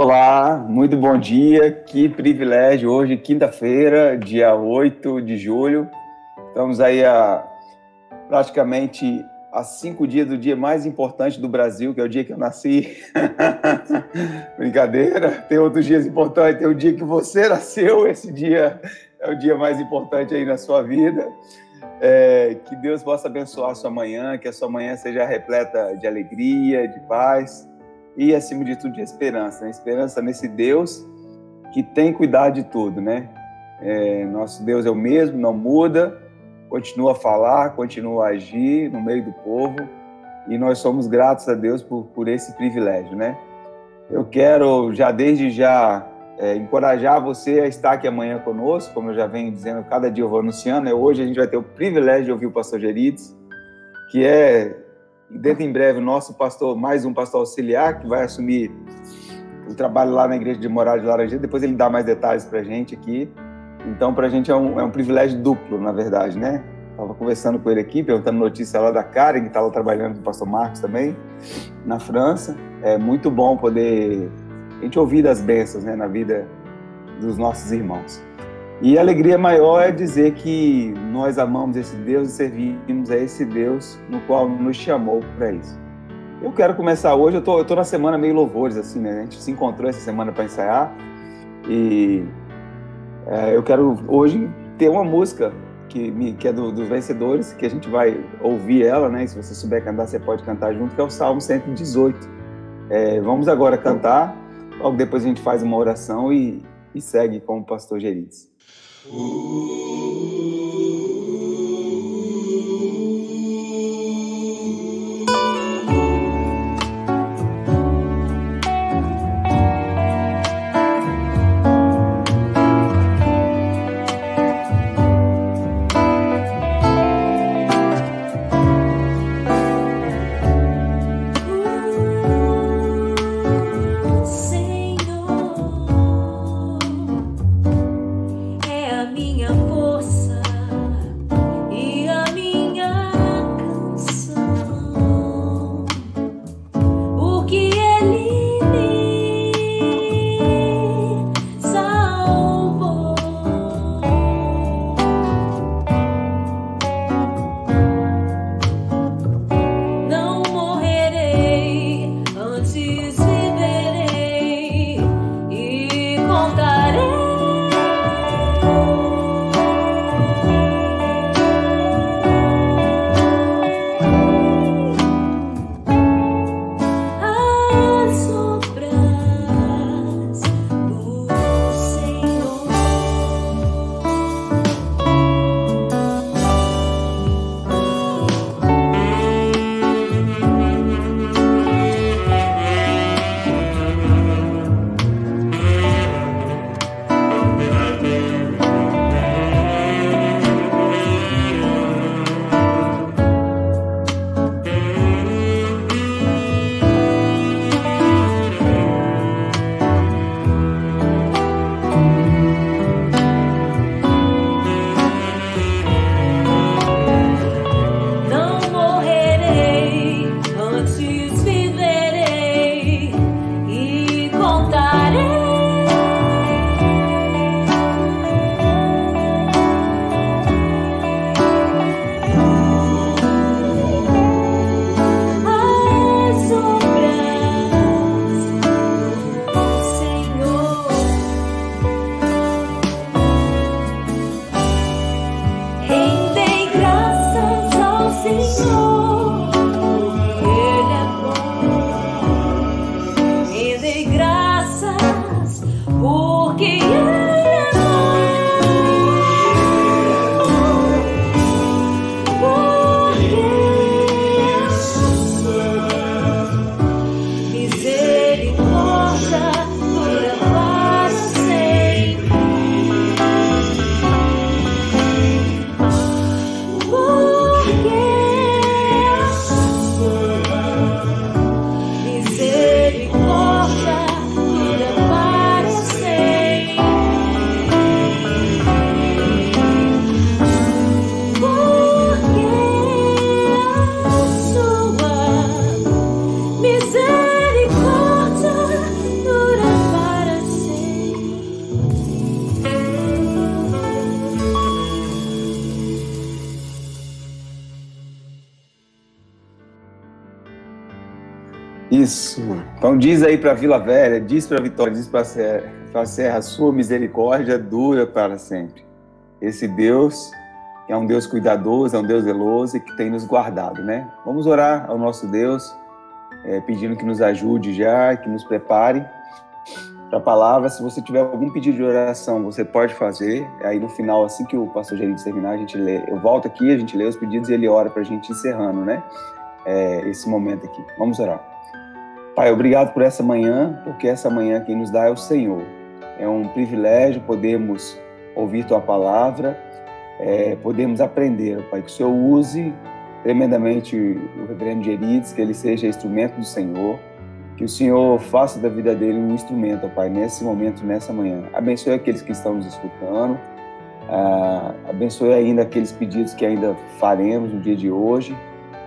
Olá, muito bom dia. Que privilégio hoje, quinta-feira, dia 8 de julho. Estamos aí a praticamente a cinco dias do dia mais importante do Brasil, que é o dia que eu nasci. Brincadeira. Tem outros dias importantes. Tem o dia que você nasceu. Esse dia é o dia mais importante aí na sua vida. É, que Deus possa abençoar a sua manhã, que a sua manhã seja repleta de alegria, de paz e, acima de tudo, de esperança. Né? Esperança nesse Deus que tem cuidado de tudo, né? É, nosso Deus é o mesmo, não muda, continua a falar, continua a agir no meio do povo e nós somos gratos a Deus por, por esse privilégio, né? Eu quero já desde já é, encorajar você a estar aqui amanhã conosco, como eu já venho dizendo, cada dia eu vou anunciando. Né? Hoje a gente vai ter o privilégio de ouvir o pastor Gerides, que é, dentro em breve, o nosso pastor, mais um pastor auxiliar, que vai assumir o trabalho lá na igreja de Morar de Laranjeira. Depois ele dá mais detalhes para a gente aqui. Então, para a gente é um, é um privilégio duplo, na verdade, né? Estava conversando com ele aqui, perguntando notícia lá da Karen, que estava trabalhando com o pastor Marcos também, na França. É muito bom poder a gente ouvir das bênçãos né, na vida dos nossos irmãos. E a alegria maior é dizer que nós amamos esse Deus e servimos a esse Deus no qual nos chamou para isso. Eu quero começar hoje, eu tô, eu tô na semana meio louvores, assim, né? A gente se encontrou essa semana para ensaiar e é, eu quero hoje ter uma música que, me, que é dos do vencedores, que a gente vai ouvir ela, né? Se você souber cantar, você pode cantar junto, que é o Salmo 118. É, vamos agora cantar Logo depois a gente faz uma oração e, e segue com o pastor Gerides. É Isso. Então diz aí para Vila Velha, diz para Vitória, diz para Serra, Serra, sua misericórdia dura para sempre. Esse Deus é um Deus cuidadoso, é um Deus zeloso e que tem nos guardado, né? Vamos orar ao nosso Deus, é, pedindo que nos ajude já, que nos prepare para a palavra. Se você tiver algum pedido de oração, você pode fazer. Aí no final, assim que o pastor Gerente terminar, a gente lê. Eu volto aqui, a gente lê os pedidos e ele ora para a gente encerrando, né? É, esse momento aqui. Vamos orar. Pai, obrigado por essa manhã, porque essa manhã quem nos dá é o Senhor. É um privilégio podermos ouvir Tua palavra, é, podermos aprender, Pai, que o Senhor use tremendamente o reverendo Gerides, que ele seja instrumento do Senhor, que o Senhor faça da vida dele um instrumento, Pai, nesse momento, nessa manhã. Abençoe aqueles que estão nos escutando, ah, abençoe ainda aqueles pedidos que ainda faremos no dia de hoje.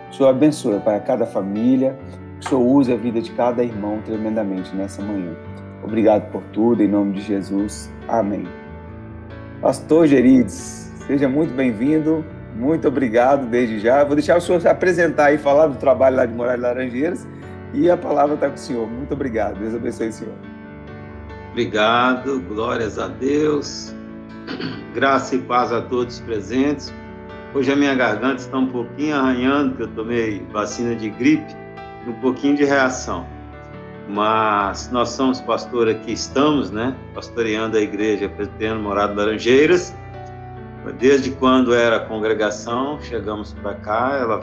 O Senhor abençoe, Pai, a cada família, que o Senhor use a vida de cada irmão tremendamente nessa manhã. Obrigado por tudo, em nome de Jesus. Amém. Pastor Gerides, seja muito bem-vindo. Muito obrigado desde já. Vou deixar o senhor se apresentar e falar do trabalho lá de Moraes Laranjeiras. E a palavra está com o senhor. Muito obrigado. Deus abençoe o senhor. Obrigado. Glórias a Deus. Graça e paz a todos presentes. Hoje a minha garganta está um pouquinho arranhando, porque eu tomei vacina de gripe um pouquinho de reação. Mas nós somos pastor aqui, estamos, né? Pastoreando a igreja Presbiteriano Morado Laranjeiras. Desde quando era congregação, chegamos para cá, ela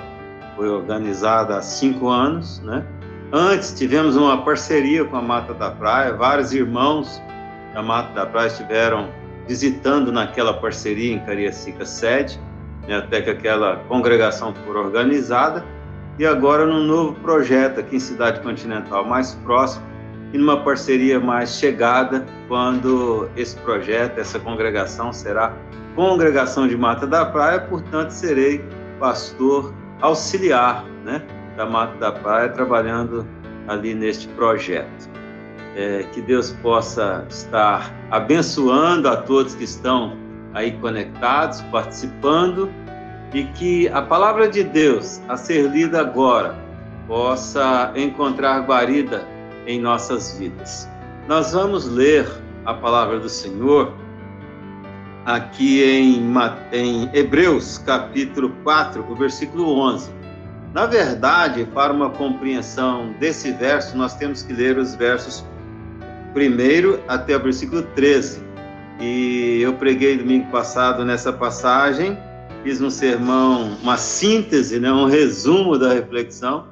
foi organizada há cinco anos, né? Antes tivemos uma parceria com a Mata da Praia, vários irmãos da Mata da Praia estiveram visitando naquela parceria em Cariacica sede, né? até que aquela congregação for organizada e agora num novo projeto aqui em Cidade Continental, mais próximo e numa parceria mais chegada, quando esse projeto, essa congregação será Congregação de Mata da Praia, portanto serei pastor auxiliar, né, da Mata da Praia, trabalhando ali neste projeto. É, que Deus possa estar abençoando a todos que estão aí conectados, participando e que a palavra de Deus a ser lida agora possa encontrar guarida em nossas vidas. Nós vamos ler a palavra do Senhor aqui em, em Hebreus, capítulo 4, o versículo 11. Na verdade, para uma compreensão desse verso, nós temos que ler os versos primeiro até o versículo 13. E eu preguei domingo passado nessa passagem fiz um sermão, uma síntese, né, um resumo da reflexão,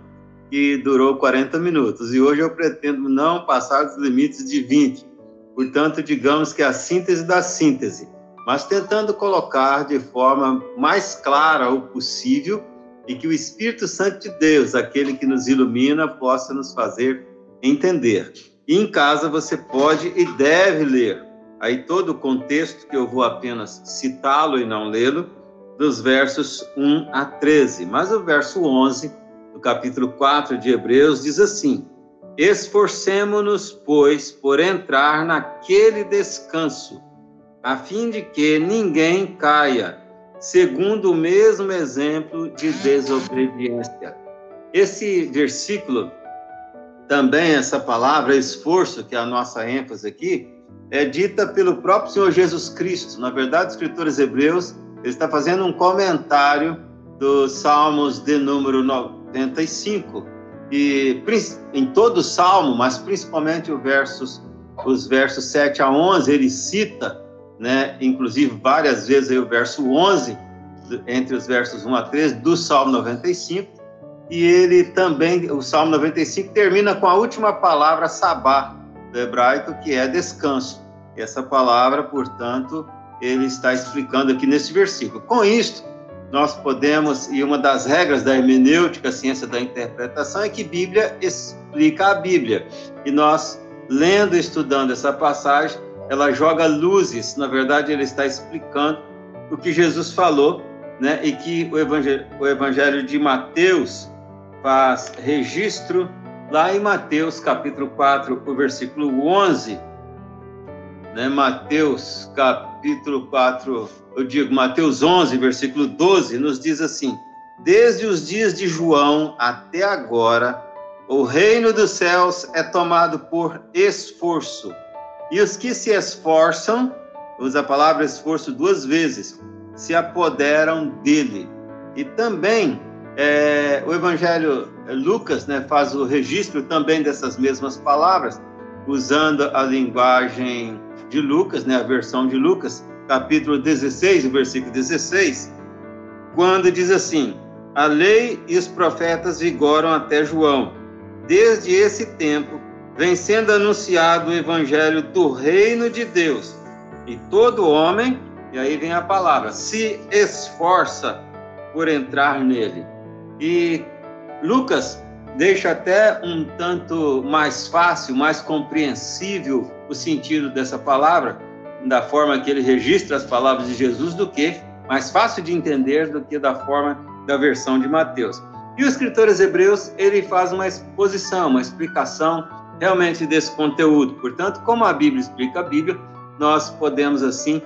que durou 40 minutos. E hoje eu pretendo não passar dos limites de 20. Portanto, digamos que é a síntese da síntese, mas tentando colocar de forma mais clara o possível e que o Espírito Santo de Deus, aquele que nos ilumina, possa nos fazer entender. E em casa você pode e deve ler aí todo o contexto, que eu vou apenas citá-lo e não lê-lo, dos versos 1 a 13. Mas o verso 11, do capítulo 4 de Hebreus, diz assim: Esforcemo-nos, pois, por entrar naquele descanso, a fim de que ninguém caia, segundo o mesmo exemplo de desobediência. Esse versículo, também essa palavra esforço, que é a nossa ênfase aqui, é dita pelo próprio Senhor Jesus Cristo. Na verdade, escritores hebreus ele está fazendo um comentário dos Salmos de número 95. E em todo o salmo, mas principalmente os versos, os versos 7 a 11, ele cita, né, inclusive várias vezes aí o verso 11, entre os versos 1 a 13, do Salmo 95. E ele também, o Salmo 95, termina com a última palavra, sabá, do hebraico, que é descanso. Essa palavra, portanto, ele está explicando aqui nesse versículo. Com isto, nós podemos, e uma das regras da hermenêutica, a ciência da interpretação, é que Bíblia explica a Bíblia. E nós, lendo e estudando essa passagem, ela joga luzes, na verdade, ele está explicando o que Jesus falou, né? E que o evangelho, o evangelho de Mateus faz registro lá em Mateus capítulo 4, o versículo 11, né? Mateus capítulo 4, eu digo Mateus 11, versículo 12, nos diz assim: Desde os dias de João até agora, O reino dos céus é tomado por esforço. E os que se esforçam, usa a palavra esforço duas vezes, se apoderam dele. E também é, o Evangelho Lucas né, faz o registro também dessas mesmas palavras, usando a linguagem de Lucas, né, a versão de Lucas, capítulo 16, versículo 16, quando diz assim: A lei e os profetas vigoram até João. Desde esse tempo vem sendo anunciado o evangelho do reino de Deus. E todo homem, e aí vem a palavra, se esforça por entrar nele. E Lucas deixa até um tanto mais fácil, mais compreensível o sentido dessa palavra, da forma que ele registra as palavras de Jesus, do que mais fácil de entender do que da forma da versão de Mateus. E o escritor hebreus, ele faz uma exposição, uma explicação realmente desse conteúdo. Portanto, como a Bíblia explica a Bíblia, nós podemos assim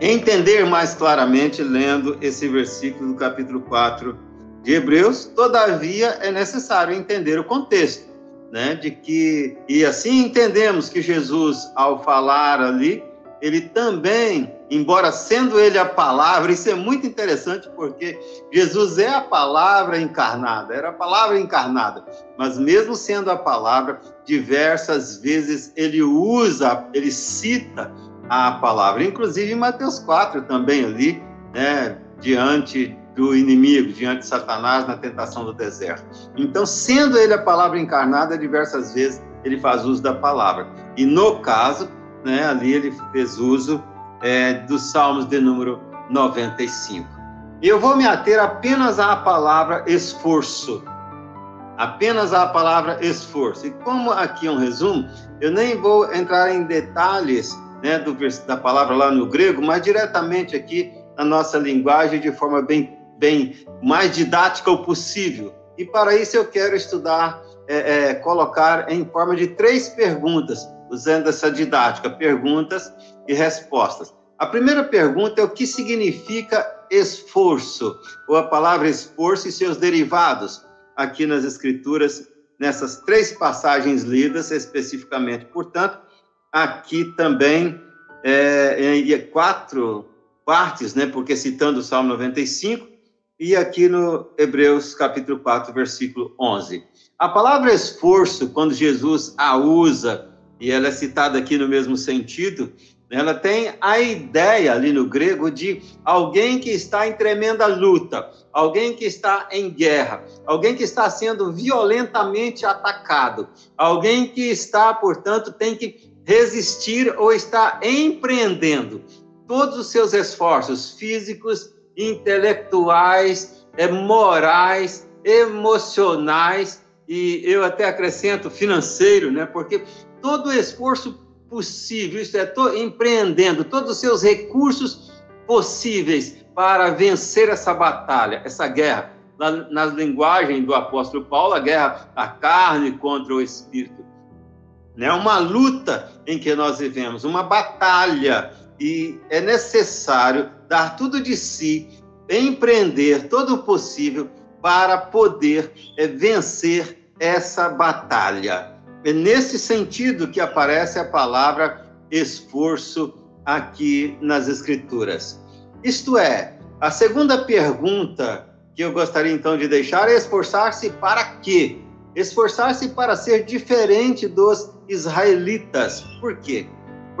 entender mais claramente lendo esse versículo do capítulo 4 de Hebreus. Todavia, é necessário entender o contexto, né, de que e assim entendemos que Jesus ao falar ali, ele também embora sendo ele a palavra, isso é muito interessante porque Jesus é a palavra encarnada, era a palavra encarnada, mas mesmo sendo a palavra, diversas vezes ele usa, ele cita a palavra, inclusive em Mateus 4 também ali, né, diante do inimigo, diante de Satanás na tentação do deserto. Então, sendo ele a palavra encarnada, diversas vezes ele faz uso da palavra. E no caso, né, ali ele fez uso é, dos Salmos de número 95. E eu vou me ater apenas à palavra esforço. Apenas à palavra esforço. E como aqui é um resumo, eu nem vou entrar em detalhes né, do, da palavra lá no grego, mas diretamente aqui na nossa linguagem de forma bem, bem mais didática o possível. E para isso eu quero estudar, é, é, colocar em forma de três perguntas usando essa didática, perguntas e respostas. A primeira pergunta é o que significa esforço, ou a palavra esforço e seus derivados, aqui nas Escrituras, nessas três passagens lidas especificamente. Portanto, aqui também é, quatro partes, né, porque citando o Salmo 95, e aqui no Hebreus capítulo 4, versículo 11. A palavra esforço, quando Jesus a usa e ela é citada aqui no mesmo sentido, ela tem a ideia ali no grego de alguém que está em tremenda luta, alguém que está em guerra, alguém que está sendo violentamente atacado, alguém que está, portanto, tem que resistir ou está empreendendo todos os seus esforços físicos, intelectuais, eh, morais, emocionais e eu até acrescento financeiro, né? Porque todo o esforço possível, isto é, to, empreendendo todos os seus recursos possíveis para vencer essa batalha, essa guerra. Na, na linguagem do apóstolo Paulo, a guerra da carne contra o espírito. É uma luta em que nós vivemos, uma batalha, e é necessário dar tudo de si, empreender todo o possível para poder é, vencer essa batalha. É nesse sentido que aparece a palavra esforço aqui nas Escrituras. Isto é, a segunda pergunta que eu gostaria então de deixar é esforçar-se para quê? Esforçar-se para ser diferente dos israelitas. Por quê?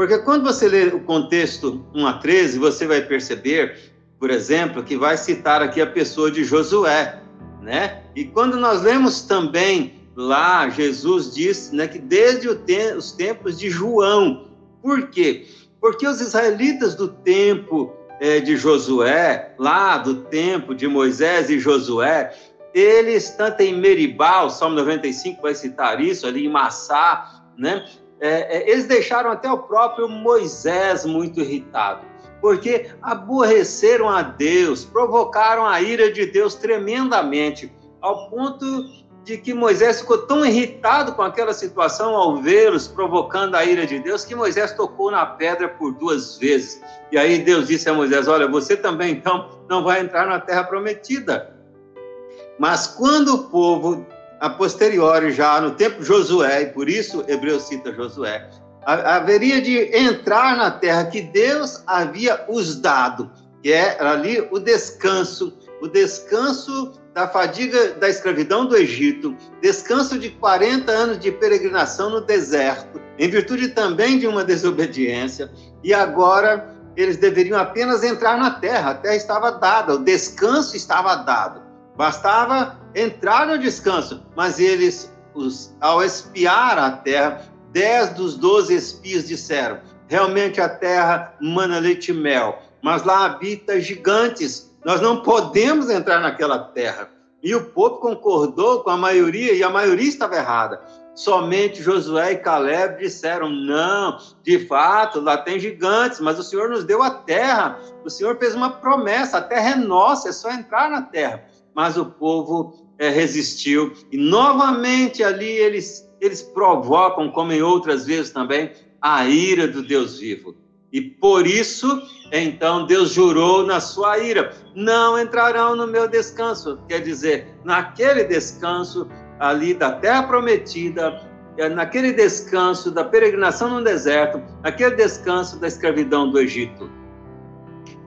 Porque quando você lê o contexto 1 a 13, você vai perceber, por exemplo, que vai citar aqui a pessoa de Josué, né? E quando nós lemos também lá Jesus diz né, que desde te os tempos de João. Por quê? Porque os israelitas do tempo é, de Josué, lá do tempo de Moisés e Josué, eles, tanto em Meribá, o Salmo 95 vai citar isso, ali em Massá, né? É, é, eles deixaram até o próprio Moisés muito irritado, porque aborreceram a Deus, provocaram a ira de Deus tremendamente, ao ponto de que Moisés ficou tão irritado com aquela situação ao vê-los provocando a ira de Deus que Moisés tocou na pedra por duas vezes. E aí Deus disse a Moisés: Olha, você também então não vai entrar na terra prometida. Mas quando o povo a posteriori, já no tempo de Josué, e por isso Hebreus cita Josué, haveria de entrar na terra que Deus havia os dado, que é ali o descanso, o descanso da fadiga da escravidão do Egito, descanso de 40 anos de peregrinação no deserto, em virtude também de uma desobediência, e agora eles deveriam apenas entrar na terra, a terra estava dada, o descanso estava dado. Bastava entrar no descanso, mas eles, os, ao espiar a terra, dez dos doze espias disseram: realmente a terra mana leite e mel, mas lá habita gigantes. Nós não podemos entrar naquela terra. E o povo concordou com a maioria, e a maioria estava errada. Somente Josué e Caleb disseram: não, de fato, lá tem gigantes, mas o Senhor nos deu a terra. O Senhor fez uma promessa: a terra é nossa, é só entrar na terra. Mas o povo é, resistiu, e novamente ali eles, eles provocam, como em outras vezes também, a ira do Deus vivo. E por isso, então, Deus jurou na sua ira: não entrarão no meu descanso. Quer dizer, naquele descanso ali da terra prometida, é, naquele descanso da peregrinação no deserto, naquele descanso da escravidão do Egito.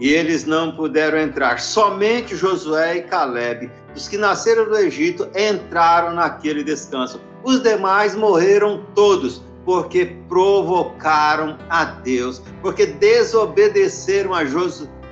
E eles não puderam entrar. Somente Josué e Caleb, os que nasceram do Egito, entraram naquele descanso. Os demais morreram todos porque provocaram a Deus, porque desobedeceram a,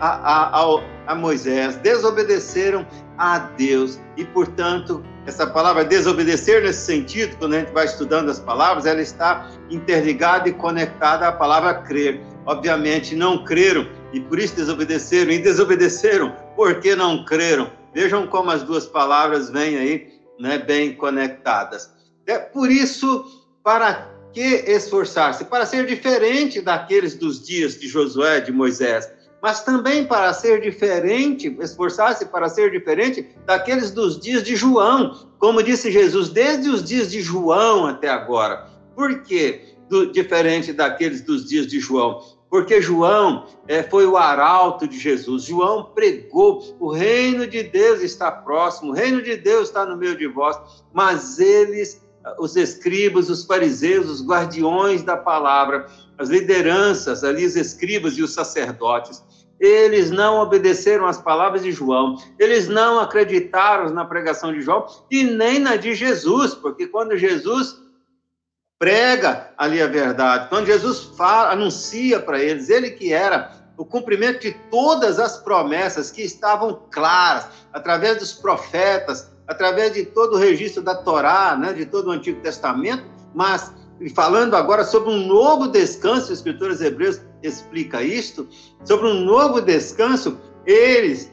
a, a, a Moisés, desobedeceram a Deus e, portanto, essa palavra desobedecer nesse sentido, quando a gente vai estudando as palavras, ela está interligada e conectada à palavra crer. Obviamente, não creram e por isso desobedeceram, e desobedeceram porque não creram. Vejam como as duas palavras vêm aí, né, bem conectadas. É por isso, para que esforçar-se? Para ser diferente daqueles dos dias de Josué, de Moisés, mas também para ser diferente, esforçar-se para ser diferente daqueles dos dias de João, como disse Jesus, desde os dias de João até agora. Por quê? Do, diferente daqueles dos dias de João? Porque João é, foi o arauto de Jesus. João pregou: o reino de Deus está próximo, o reino de Deus está no meio de vós. Mas eles os escribas, os fariseus, os guardiões da palavra, as lideranças, ali os escribas e os sacerdotes, eles não obedeceram às palavras de João, eles não acreditaram na pregação de João e nem na de Jesus, porque quando Jesus prega ali a verdade, quando Jesus fala, anuncia para eles, ele que era o cumprimento de todas as promessas que estavam claras através dos profetas, através de todo o registro da Torá, né, de todo o Antigo Testamento, mas falando agora sobre um novo descanso, os escritores hebreus explica isto, sobre um novo descanso, eles,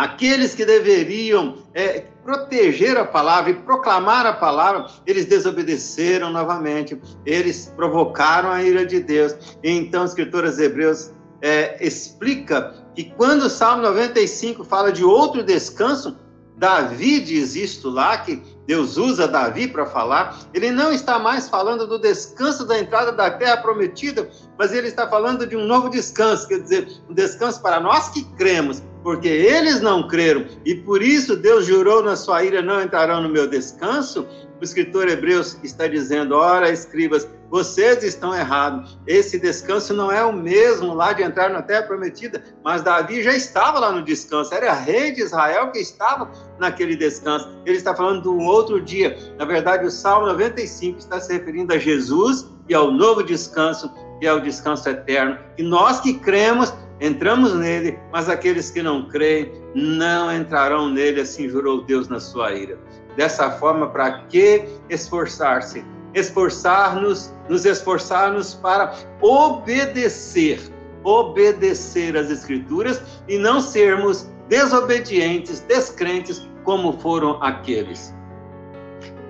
aqueles que deveriam é, proteger a palavra e proclamar a palavra, eles desobedeceram novamente, eles provocaram a ira de Deus. Então, os escritores hebreus é, explica que quando o Salmo 95 fala de outro descanso, Davi diz isto lá, que Deus usa Davi para falar, ele não está mais falando do descanso da entrada da terra prometida, mas ele está falando de um novo descanso, quer dizer, um descanso para nós que cremos, porque eles não creram, e por isso Deus jurou na sua ira: não entrarão no meu descanso. O escritor Hebreus está dizendo: ora, escribas, vocês estão errados. Esse descanso não é o mesmo lá de entrar na terra prometida, mas Davi já estava lá no descanso, era rei de Israel que estava naquele descanso. Ele está falando de um outro dia. Na verdade, o Salmo 95 está se referindo a Jesus e ao novo descanso, que é o descanso eterno. E nós que cremos, entramos nele, mas aqueles que não creem não entrarão nele, assim jurou Deus na sua ira. Dessa forma, para que esforçar-se? Esforçar-nos, nos esforçarmos para obedecer, obedecer às Escrituras e não sermos desobedientes, descrentes, como foram aqueles.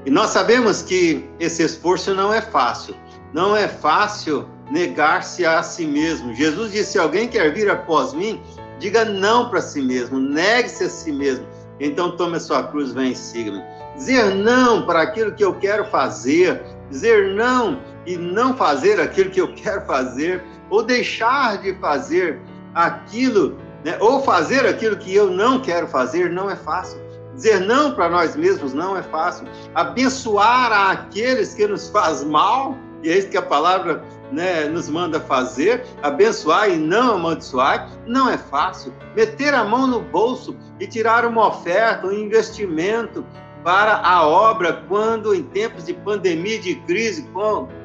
E nós sabemos que esse esforço não é fácil. Não é fácil negar-se a si mesmo. Jesus disse: se alguém quer vir após mim, diga não para si mesmo, negue-se a si mesmo. Então tome a sua cruz, vem e siga-me dizer não para aquilo que eu quero fazer, dizer não e não fazer aquilo que eu quero fazer, ou deixar de fazer aquilo, né, ou fazer aquilo que eu não quero fazer, não é fácil. Dizer não para nós mesmos não é fácil. Abençoar aqueles que nos faz mal, e é isso que a palavra né, nos manda fazer, abençoar e não amaldiçoar, não é fácil. Meter a mão no bolso e tirar uma oferta, um investimento para a obra, quando em tempos de pandemia, de crise,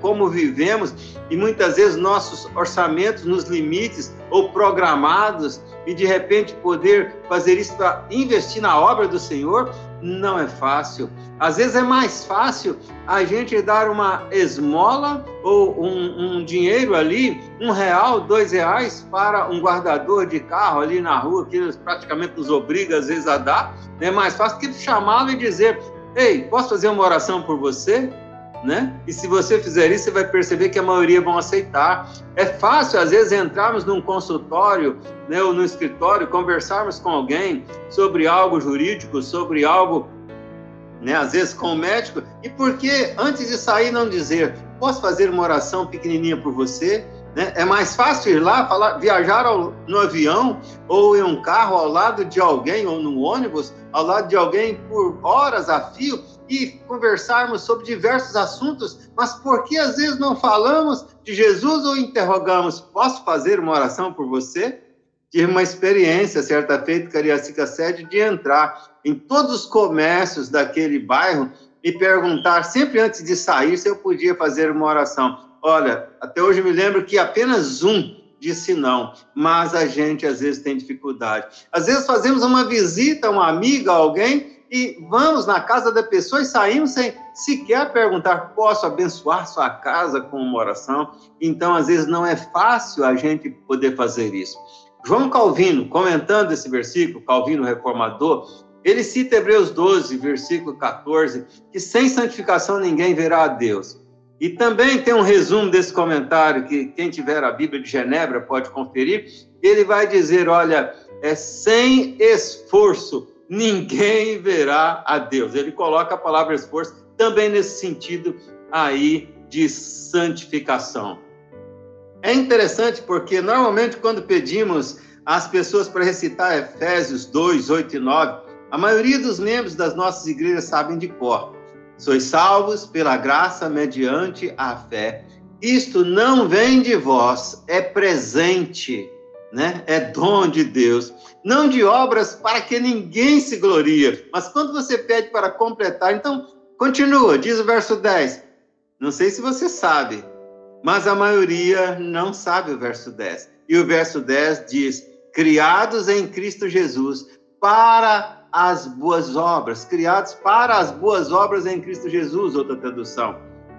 como vivemos, e muitas vezes nossos orçamentos nos limites ou programados, e de repente poder fazer isso para investir na obra do Senhor, não é fácil. Às vezes é mais fácil a gente dar uma esmola ou um, um, dinheiro ali, um real, dois reais, para um guardador de carro ali na rua, que praticamente nos obriga às vezes a dar. É mais fácil que chamá-lo e dizer: Ei, posso fazer uma oração por você? Né? E se você fizer isso, você vai perceber que a maioria vão aceitar. É fácil, às vezes, entrarmos num consultório né, ou no escritório, conversarmos com alguém sobre algo jurídico, sobre algo, né, às vezes com o médico, e por que antes de sair não dizer, posso fazer uma oração pequenininha por você? Né? É mais fácil ir lá, falar, viajar ao, no avião ou em um carro ao lado de alguém ou no ônibus, ao lado de alguém por horas a fio e conversarmos sobre diversos assuntos, mas por que às vezes não falamos de Jesus ou interrogamos: posso fazer uma oração por você? Tive uma experiência, certa feita, Cariacica Sede, de entrar em todos os comércios daquele bairro e perguntar, sempre antes de sair, se eu podia fazer uma oração. Olha, até hoje me lembro que apenas um disse não, mas a gente às vezes tem dificuldade. Às vezes fazemos uma visita a uma amiga, a alguém, e vamos na casa da pessoa e saímos sem sequer perguntar: posso abençoar sua casa com uma oração? Então, às vezes, não é fácil a gente poder fazer isso. João Calvino, comentando esse versículo, Calvino reformador, ele cita Hebreus 12, versículo 14, que sem santificação ninguém verá a Deus. E também tem um resumo desse comentário que quem tiver a Bíblia de Genebra pode conferir. Ele vai dizer: olha, é sem esforço ninguém verá a Deus. Ele coloca a palavra esforço também nesse sentido aí de santificação. É interessante porque normalmente quando pedimos às pessoas para recitar Efésios 2, 8 e 9, a maioria dos membros das nossas igrejas sabem de cor. Sois salvos pela graça mediante a fé. Isto não vem de vós, é presente, né? É dom de Deus, não de obras para que ninguém se gloria. Mas quando você pede para completar, então continua, diz o verso 10. Não sei se você sabe, mas a maioria não sabe o verso 10. E o verso 10 diz: criados em Cristo Jesus para as boas obras, criados para as boas obras em Cristo Jesus, outra tradução.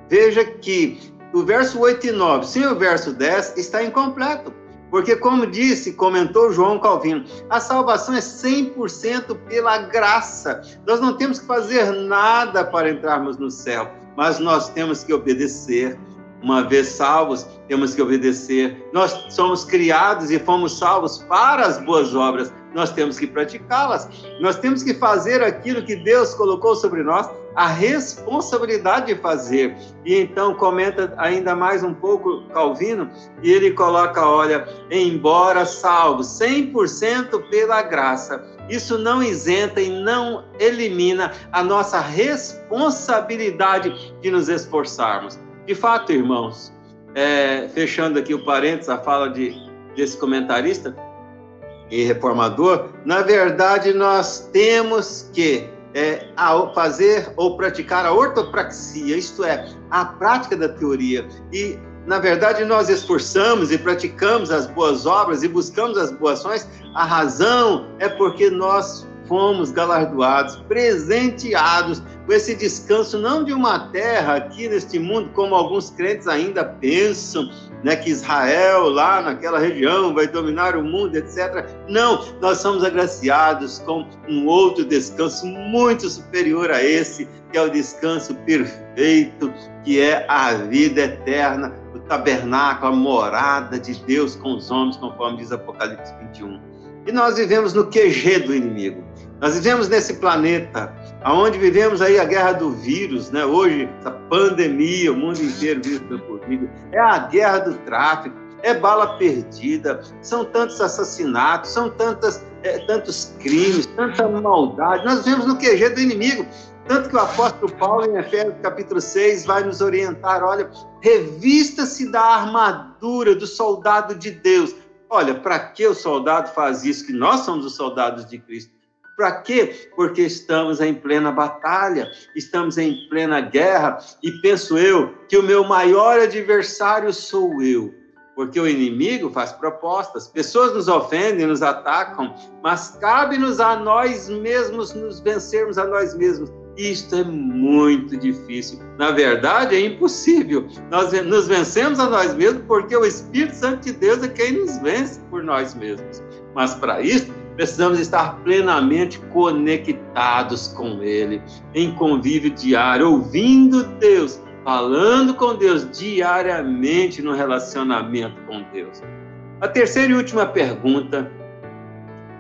Veja que o verso 8 e 9, sem o verso 10, está incompleto. Porque, como disse, comentou João Calvino, a salvação é 100% pela graça. Nós não temos que fazer nada para entrarmos no céu, mas nós temos que obedecer. Uma vez salvos, temos que obedecer. Nós somos criados e fomos salvos para as boas obras nós temos que praticá-las. Nós temos que fazer aquilo que Deus colocou sobre nós, a responsabilidade de fazer. E então comenta ainda mais um pouco Calvino, e ele coloca, olha, embora salvo 100% pela graça, isso não isenta e não elimina a nossa responsabilidade de nos esforçarmos. De fato, irmãos, é, fechando aqui o parênteses, a fala de, desse comentarista, e reformador, na verdade nós temos que é, fazer ou praticar a ortopraxia, isto é, a prática da teoria. E, na verdade, nós esforçamos e praticamos as boas obras e buscamos as boas ações, a razão é porque nós fomos galardoados, presenteados com esse descanso, não de uma terra aqui neste mundo, como alguns crentes ainda pensam, né, que Israel, lá naquela região, vai dominar o mundo, etc. Não, nós somos agraciados com um outro descanso muito superior a esse, que é o descanso perfeito, que é a vida eterna, o tabernáculo, a morada de Deus com os homens, conforme diz Apocalipse 21. E nós vivemos no QG do inimigo. Nós vivemos nesse planeta, onde vivemos aí a guerra do vírus, né? Hoje, essa pandemia, o mundo inteiro vive pelo Covid, é a guerra do tráfico, é bala perdida, são tantos assassinatos, são tantas, é, tantos crimes, tanta maldade. Nós vemos no QG do inimigo. Tanto que o apóstolo Paulo, em Efésios capítulo 6, vai nos orientar: olha, revista-se da armadura do soldado de Deus. Olha, para que o soldado faz isso? Que nós somos os soldados de Cristo. Para quê? Porque estamos em plena batalha, estamos em plena guerra, e penso eu que o meu maior adversário sou eu. Porque o inimigo faz propostas, pessoas nos ofendem, nos atacam, mas cabe-nos a nós mesmos nos vencermos a nós mesmos. Isto é muito difícil. Na verdade, é impossível. Nós nos vencemos a nós mesmos porque o Espírito Santo de Deus é quem nos vence por nós mesmos. Mas para isso, precisamos estar plenamente conectados com Ele, em convívio diário, ouvindo Deus, falando com Deus diariamente no relacionamento com Deus. A terceira e última pergunta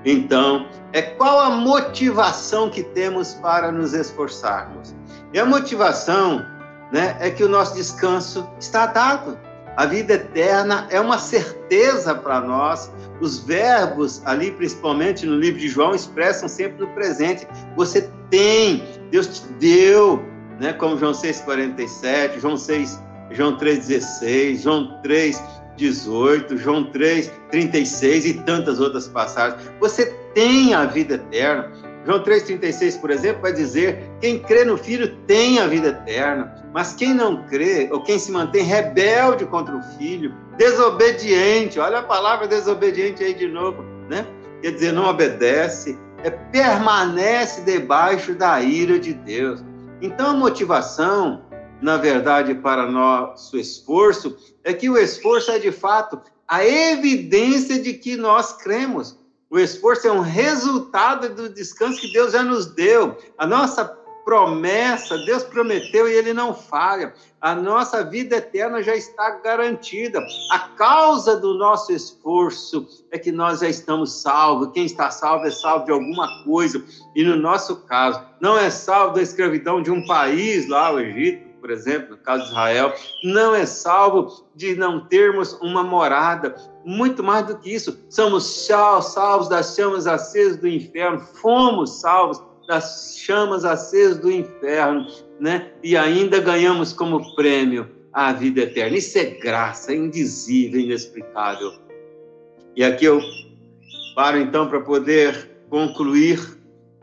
então, é qual a motivação que temos para nos esforçarmos? E a motivação né, é que o nosso descanso está dado. A vida eterna é uma certeza para nós. Os verbos ali, principalmente no livro de João, expressam sempre no presente. Você tem, Deus te deu, né? Como João 6:47, João 6, João 3:16, João 3 18, João 3, 36 e tantas outras passagens. Você tem a vida eterna. João 3,36, por exemplo, vai dizer: quem crê no Filho tem a vida eterna, mas quem não crê, ou quem se mantém rebelde contra o Filho, desobediente, olha a palavra desobediente aí de novo, né? Quer dizer, não obedece, é, permanece debaixo da ira de Deus. Então a motivação na verdade, para nosso esforço, é que o esforço é de fato a evidência de que nós cremos. O esforço é um resultado do descanso que Deus já nos deu. A nossa promessa, Deus prometeu e ele não falha. A nossa vida eterna já está garantida. A causa do nosso esforço é que nós já estamos salvos. Quem está salvo é salvo de alguma coisa. E no nosso caso, não é salvo da escravidão de um país lá, o Egito, por exemplo, no caso de Israel, não é salvo de não termos uma morada. Muito mais do que isso, somos salvos das chamas acesas do inferno, fomos salvos das chamas acesas do inferno, né? E ainda ganhamos como prêmio a vida eterna. Isso é graça, é indizível, inexplicável. E aqui eu paro então para poder concluir,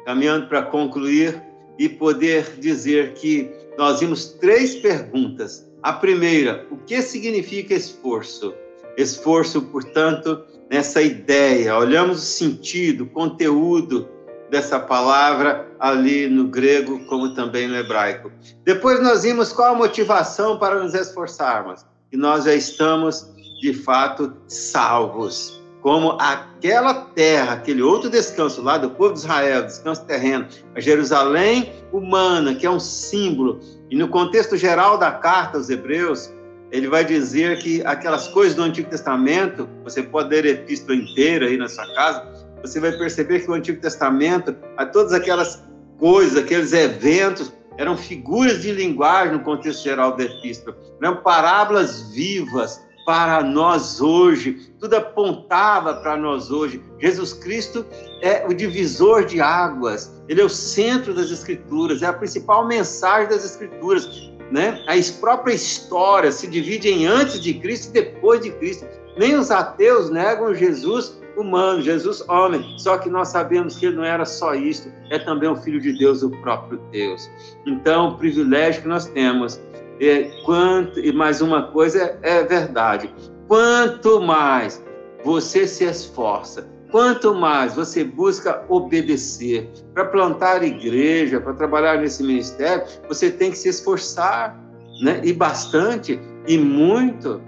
caminhando para concluir e poder dizer que nós vimos três perguntas. A primeira, o que significa esforço? Esforço, portanto, nessa ideia, olhamos o sentido, o conteúdo dessa palavra ali no grego, como também no hebraico. Depois nós vimos qual a motivação para nos esforçarmos, e nós já estamos, de fato, salvos como aquela terra, aquele outro descanso lá do povo de Israel, descanso terreno, a Jerusalém humana, que é um símbolo. E no contexto geral da carta aos Hebreus, ele vai dizer que aquelas coisas do Antigo Testamento, você pode ler a epístola inteira aí na sua casa, você vai perceber que o Antigo Testamento, a todas aquelas coisas, aqueles eventos, eram figuras de linguagem no contexto geral da epístola, eram parábolas vivas, para nós hoje, tudo apontava para nós hoje. Jesus Cristo é o divisor de águas, ele é o centro das Escrituras, é a principal mensagem das Escrituras. Né? A própria história se divide em antes de Cristo e depois de Cristo. Nem os ateus negam Jesus humano, Jesus homem. Só que nós sabemos que ele não era só isso, é também o Filho de Deus, o próprio Deus. Então, o privilégio que nós temos é, quanto, e mais uma coisa é, é verdade: quanto mais você se esforça, quanto mais você busca obedecer, para plantar igreja, para trabalhar nesse ministério, você tem que se esforçar, né? E bastante, e muito.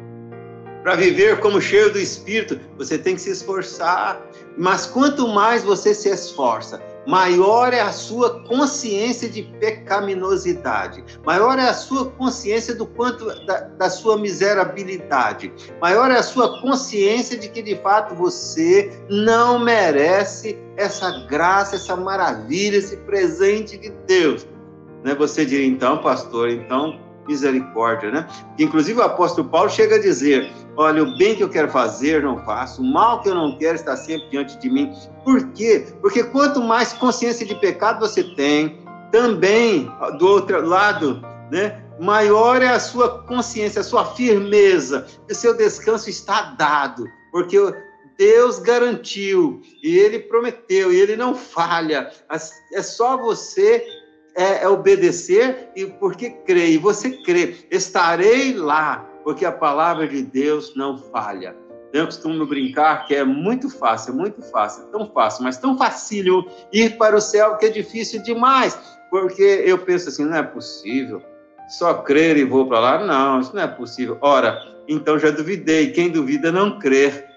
Para viver como cheio do Espírito, você tem que se esforçar. Mas quanto mais você se esforça, maior é a sua consciência de pecaminosidade, maior é a sua consciência do quanto da, da, sua miserabilidade, maior é a sua consciência de que de fato você não merece essa graça, essa maravilha, esse presente de Deus. Né? Você diria então, pastor, então misericórdia, né? Inclusive o apóstolo Paulo chega a dizer Olha, o bem que eu quero fazer, não faço. O mal que eu não quero está sempre diante de mim. Por quê? Porque quanto mais consciência de pecado você tem, também, do outro lado, né? Maior é a sua consciência, a sua firmeza, o seu descanso está dado, porque Deus garantiu e Ele prometeu e Ele não falha. É só você é, é obedecer e porque crê, e você crê, estarei lá, porque a palavra de Deus não falha. Eu costumo brincar que é muito fácil, é muito fácil, é tão fácil, mas tão facílio ir para o céu que é difícil demais, porque eu penso assim, não é possível, só crer e vou para lá? Não, isso não é possível. Ora, então já duvidei, quem duvida não crer.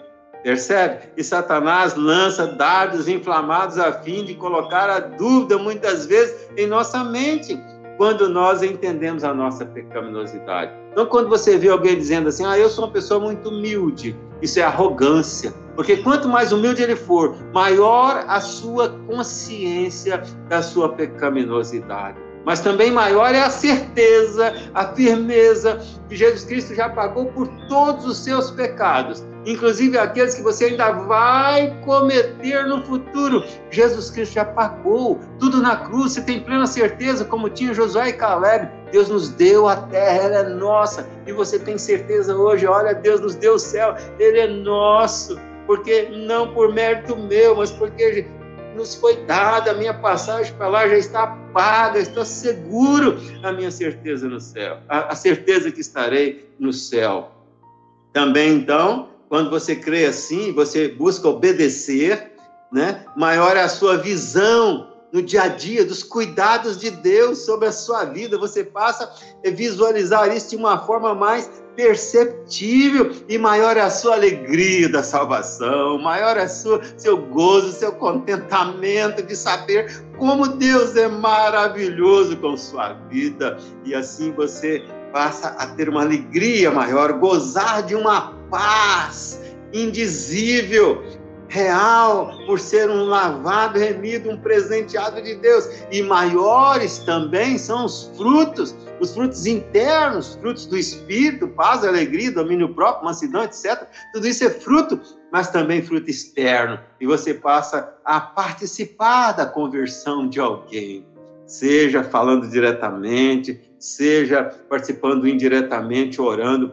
Percebe? E Satanás lança dardos inflamados a fim de colocar a dúvida, muitas vezes, em nossa mente, quando nós entendemos a nossa pecaminosidade. Então, quando você vê alguém dizendo assim, ah, eu sou uma pessoa muito humilde, isso é arrogância. Porque quanto mais humilde ele for, maior a sua consciência da sua pecaminosidade mas também maior é a certeza, a firmeza que Jesus Cristo já pagou por todos os seus pecados, inclusive aqueles que você ainda vai cometer no futuro. Jesus Cristo já pagou tudo na cruz, você tem plena certeza, como tinha Josué e Caleb. Deus nos deu a terra, ela é nossa, e você tem certeza hoje, olha, Deus nos deu o céu, ele é nosso, porque não por mérito meu, mas porque nos foi dada, a minha passagem para lá já está paga, estou seguro a minha certeza no céu, a, a certeza que estarei no céu. Também, então, quando você crê assim, você busca obedecer, né? maior é a sua visão no dia a dia dos cuidados de Deus sobre a sua vida. Você passa a visualizar isso de uma forma mais perceptível e maior é a sua alegria da salvação, maior é o seu gozo, seu contentamento de saber como Deus é maravilhoso com sua vida e assim você passa a ter uma alegria maior, gozar de uma paz indizível, real, por ser um lavado, remido, um presenteado de Deus. E maiores também são os frutos, os frutos internos, frutos do Espírito, paz, alegria, domínio próprio, mansidão, etc. Tudo isso é fruto, mas também fruto externo. E você passa a participar da conversão de alguém, seja falando diretamente, seja participando indiretamente, orando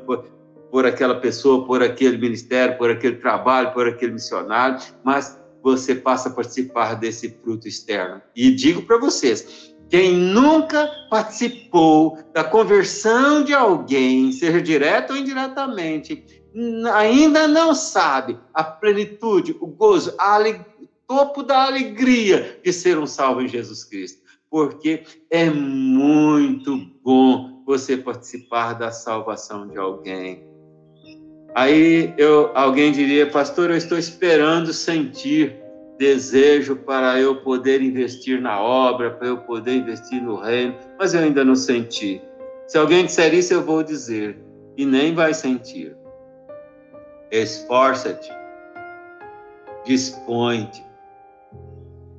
por, aquela pessoa, por aquele ministério, por aquele trabalho, por aquele missionário, mas você passa a participar desse fruto externo. E digo para vocês, quem nunca participou da conversão de alguém, seja direto ou indiretamente, ainda não sabe a plenitude, o gozo, o topo da alegria de ser um salvo em Jesus Cristo. Porque é muito bom você participar da salvação de alguém. Aí eu, alguém diria, pastor, eu estou esperando sentir desejo para eu poder investir na obra, para eu poder investir no reino, mas eu ainda não senti. Se alguém disser isso, eu vou dizer, e nem vai sentir. Esforça-te, dispõe-te,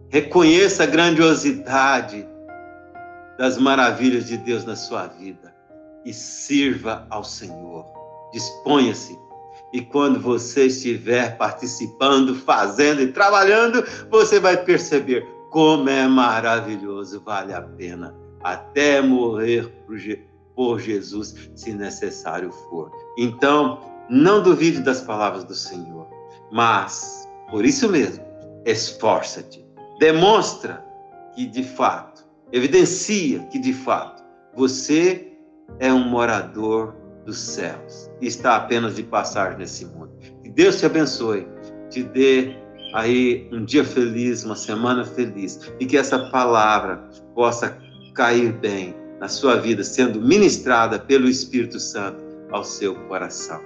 reconheça a grandiosidade das maravilhas de Deus na sua vida e sirva ao Senhor. Disponha-se e quando você estiver participando, fazendo e trabalhando, você vai perceber como é maravilhoso, vale a pena até morrer por Jesus, se necessário for. Então, não duvide das palavras do Senhor, mas, por isso mesmo, esforça-te, demonstra que de fato, evidencia que de fato, você é um morador dos céus e está apenas de passagem nesse mundo. Que Deus te abençoe, te dê aí um dia feliz, uma semana feliz e que essa palavra possa cair bem na sua vida, sendo ministrada pelo Espírito Santo ao seu coração,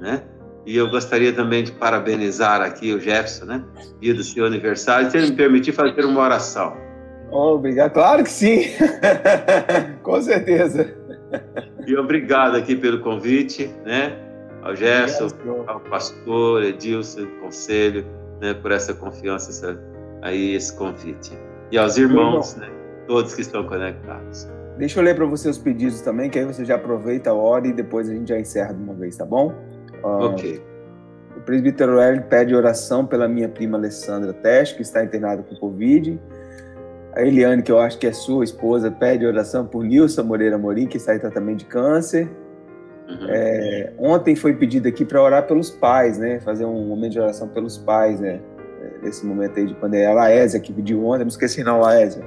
né? E eu gostaria também de parabenizar aqui o Jefferson, né? Dia do seu aniversário. Se ele me permitir fazer uma oração. Oh, obrigado. Claro que sim. Com certeza. E obrigado aqui pelo convite, né? Ao Gerson, ao pastor Edilson, conselho, né? Por essa confiança, essa, aí esse convite. E aos irmãos, né? Todos que estão conectados. Deixa eu ler para você os pedidos também, que aí você já aproveita a hora e depois a gente já encerra de uma vez, tá bom? Uh, ok. O presbítero Hélio pede oração pela minha prima Alessandra Teste, que está internada com Covid. A Eliane, que eu acho que é sua esposa, pede oração por Nilson Moreira Morim, que está em tratamento de câncer. Uhum. É, ontem foi pedido aqui para orar pelos pais, né? Fazer um momento de oração pelos pais, né? Nesse momento aí de pandemia. A Laésia que pediu ontem, não esqueci não, Laésia.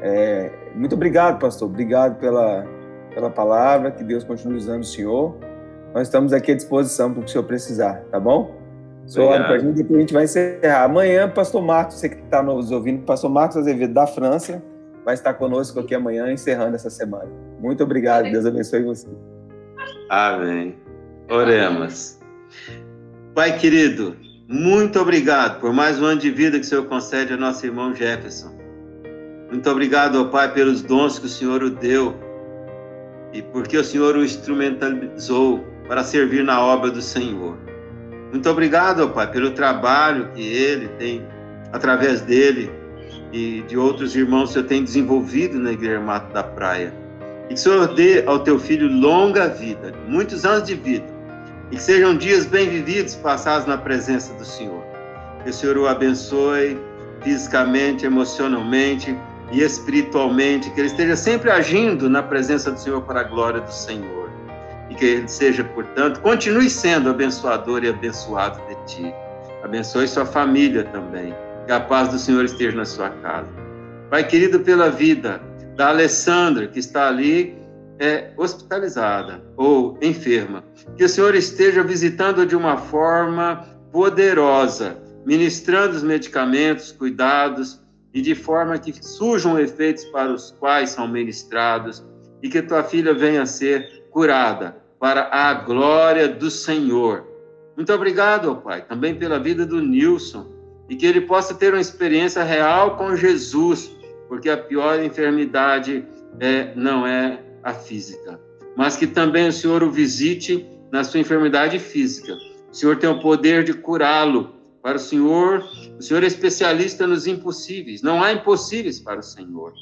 É, muito obrigado, pastor. Obrigado pela, pela palavra. Que Deus continue usando o senhor. Nós estamos aqui à disposição para o que o senhor precisar, tá bom? Só olha para a gente, depois a gente vai encerrar. Amanhã, pastor Marcos, você que está nos ouvindo, pastor Marcos Azevedo da França, vai estar conosco aqui amanhã, encerrando essa semana. Muito obrigado, Deus abençoe você. Amém. Oremos. Pai querido, muito obrigado por mais um ano de vida que o Senhor concede ao nosso irmão Jefferson. Muito obrigado, ó Pai, pelos dons que o Senhor o deu e porque o Senhor o instrumentalizou para servir na obra do Senhor. Muito obrigado, Pai, pelo trabalho que ele tem, através dele e de outros irmãos que Senhor tem desenvolvido na Igreja Mato da Praia. E que o Senhor dê ao teu filho longa vida, muitos anos de vida, e que sejam dias bem vividos, passados na presença do Senhor. Que o Senhor o abençoe fisicamente, emocionalmente e espiritualmente, que ele esteja sempre agindo na presença do Senhor para a glória do Senhor. E que ele seja, portanto, continue sendo abençoador e abençoado de ti. Abençoe sua família também. Que a paz do Senhor esteja na sua casa. Pai querido, pela vida da Alessandra, que está ali é, hospitalizada ou enferma, que o Senhor esteja visitando de uma forma poderosa, ministrando os medicamentos, cuidados, e de forma que surjam efeitos para os quais são ministrados e que tua filha venha a ser curada para a glória do Senhor. Muito obrigado, ó Pai, também pela vida do Nilson e que ele possa ter uma experiência real com Jesus, porque a pior enfermidade é, não é a física, mas que também o Senhor o visite na sua enfermidade física. O Senhor tem o poder de curá-lo para o Senhor, o Senhor é especialista nos impossíveis. Não há impossíveis para o Senhor.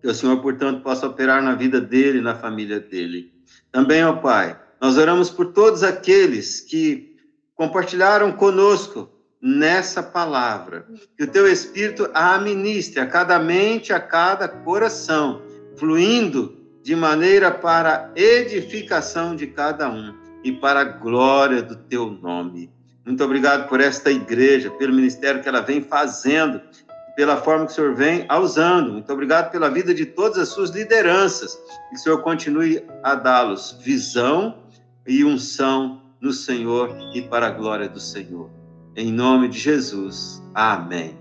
Que o Senhor, portanto, possa operar na vida dele, na família dele. Também, ó Pai, nós oramos por todos aqueles que compartilharam conosco nessa palavra. Que o teu Espírito a administre a cada mente, a cada coração, fluindo de maneira para edificação de cada um e para a glória do teu nome. Muito obrigado por esta igreja, pelo ministério que ela vem fazendo, pela forma que o Senhor vem usando. Muito obrigado pela vida de todas as suas lideranças. Que o Senhor continue a dá-los visão e unção no Senhor e para a glória do Senhor. Em nome de Jesus. Amém.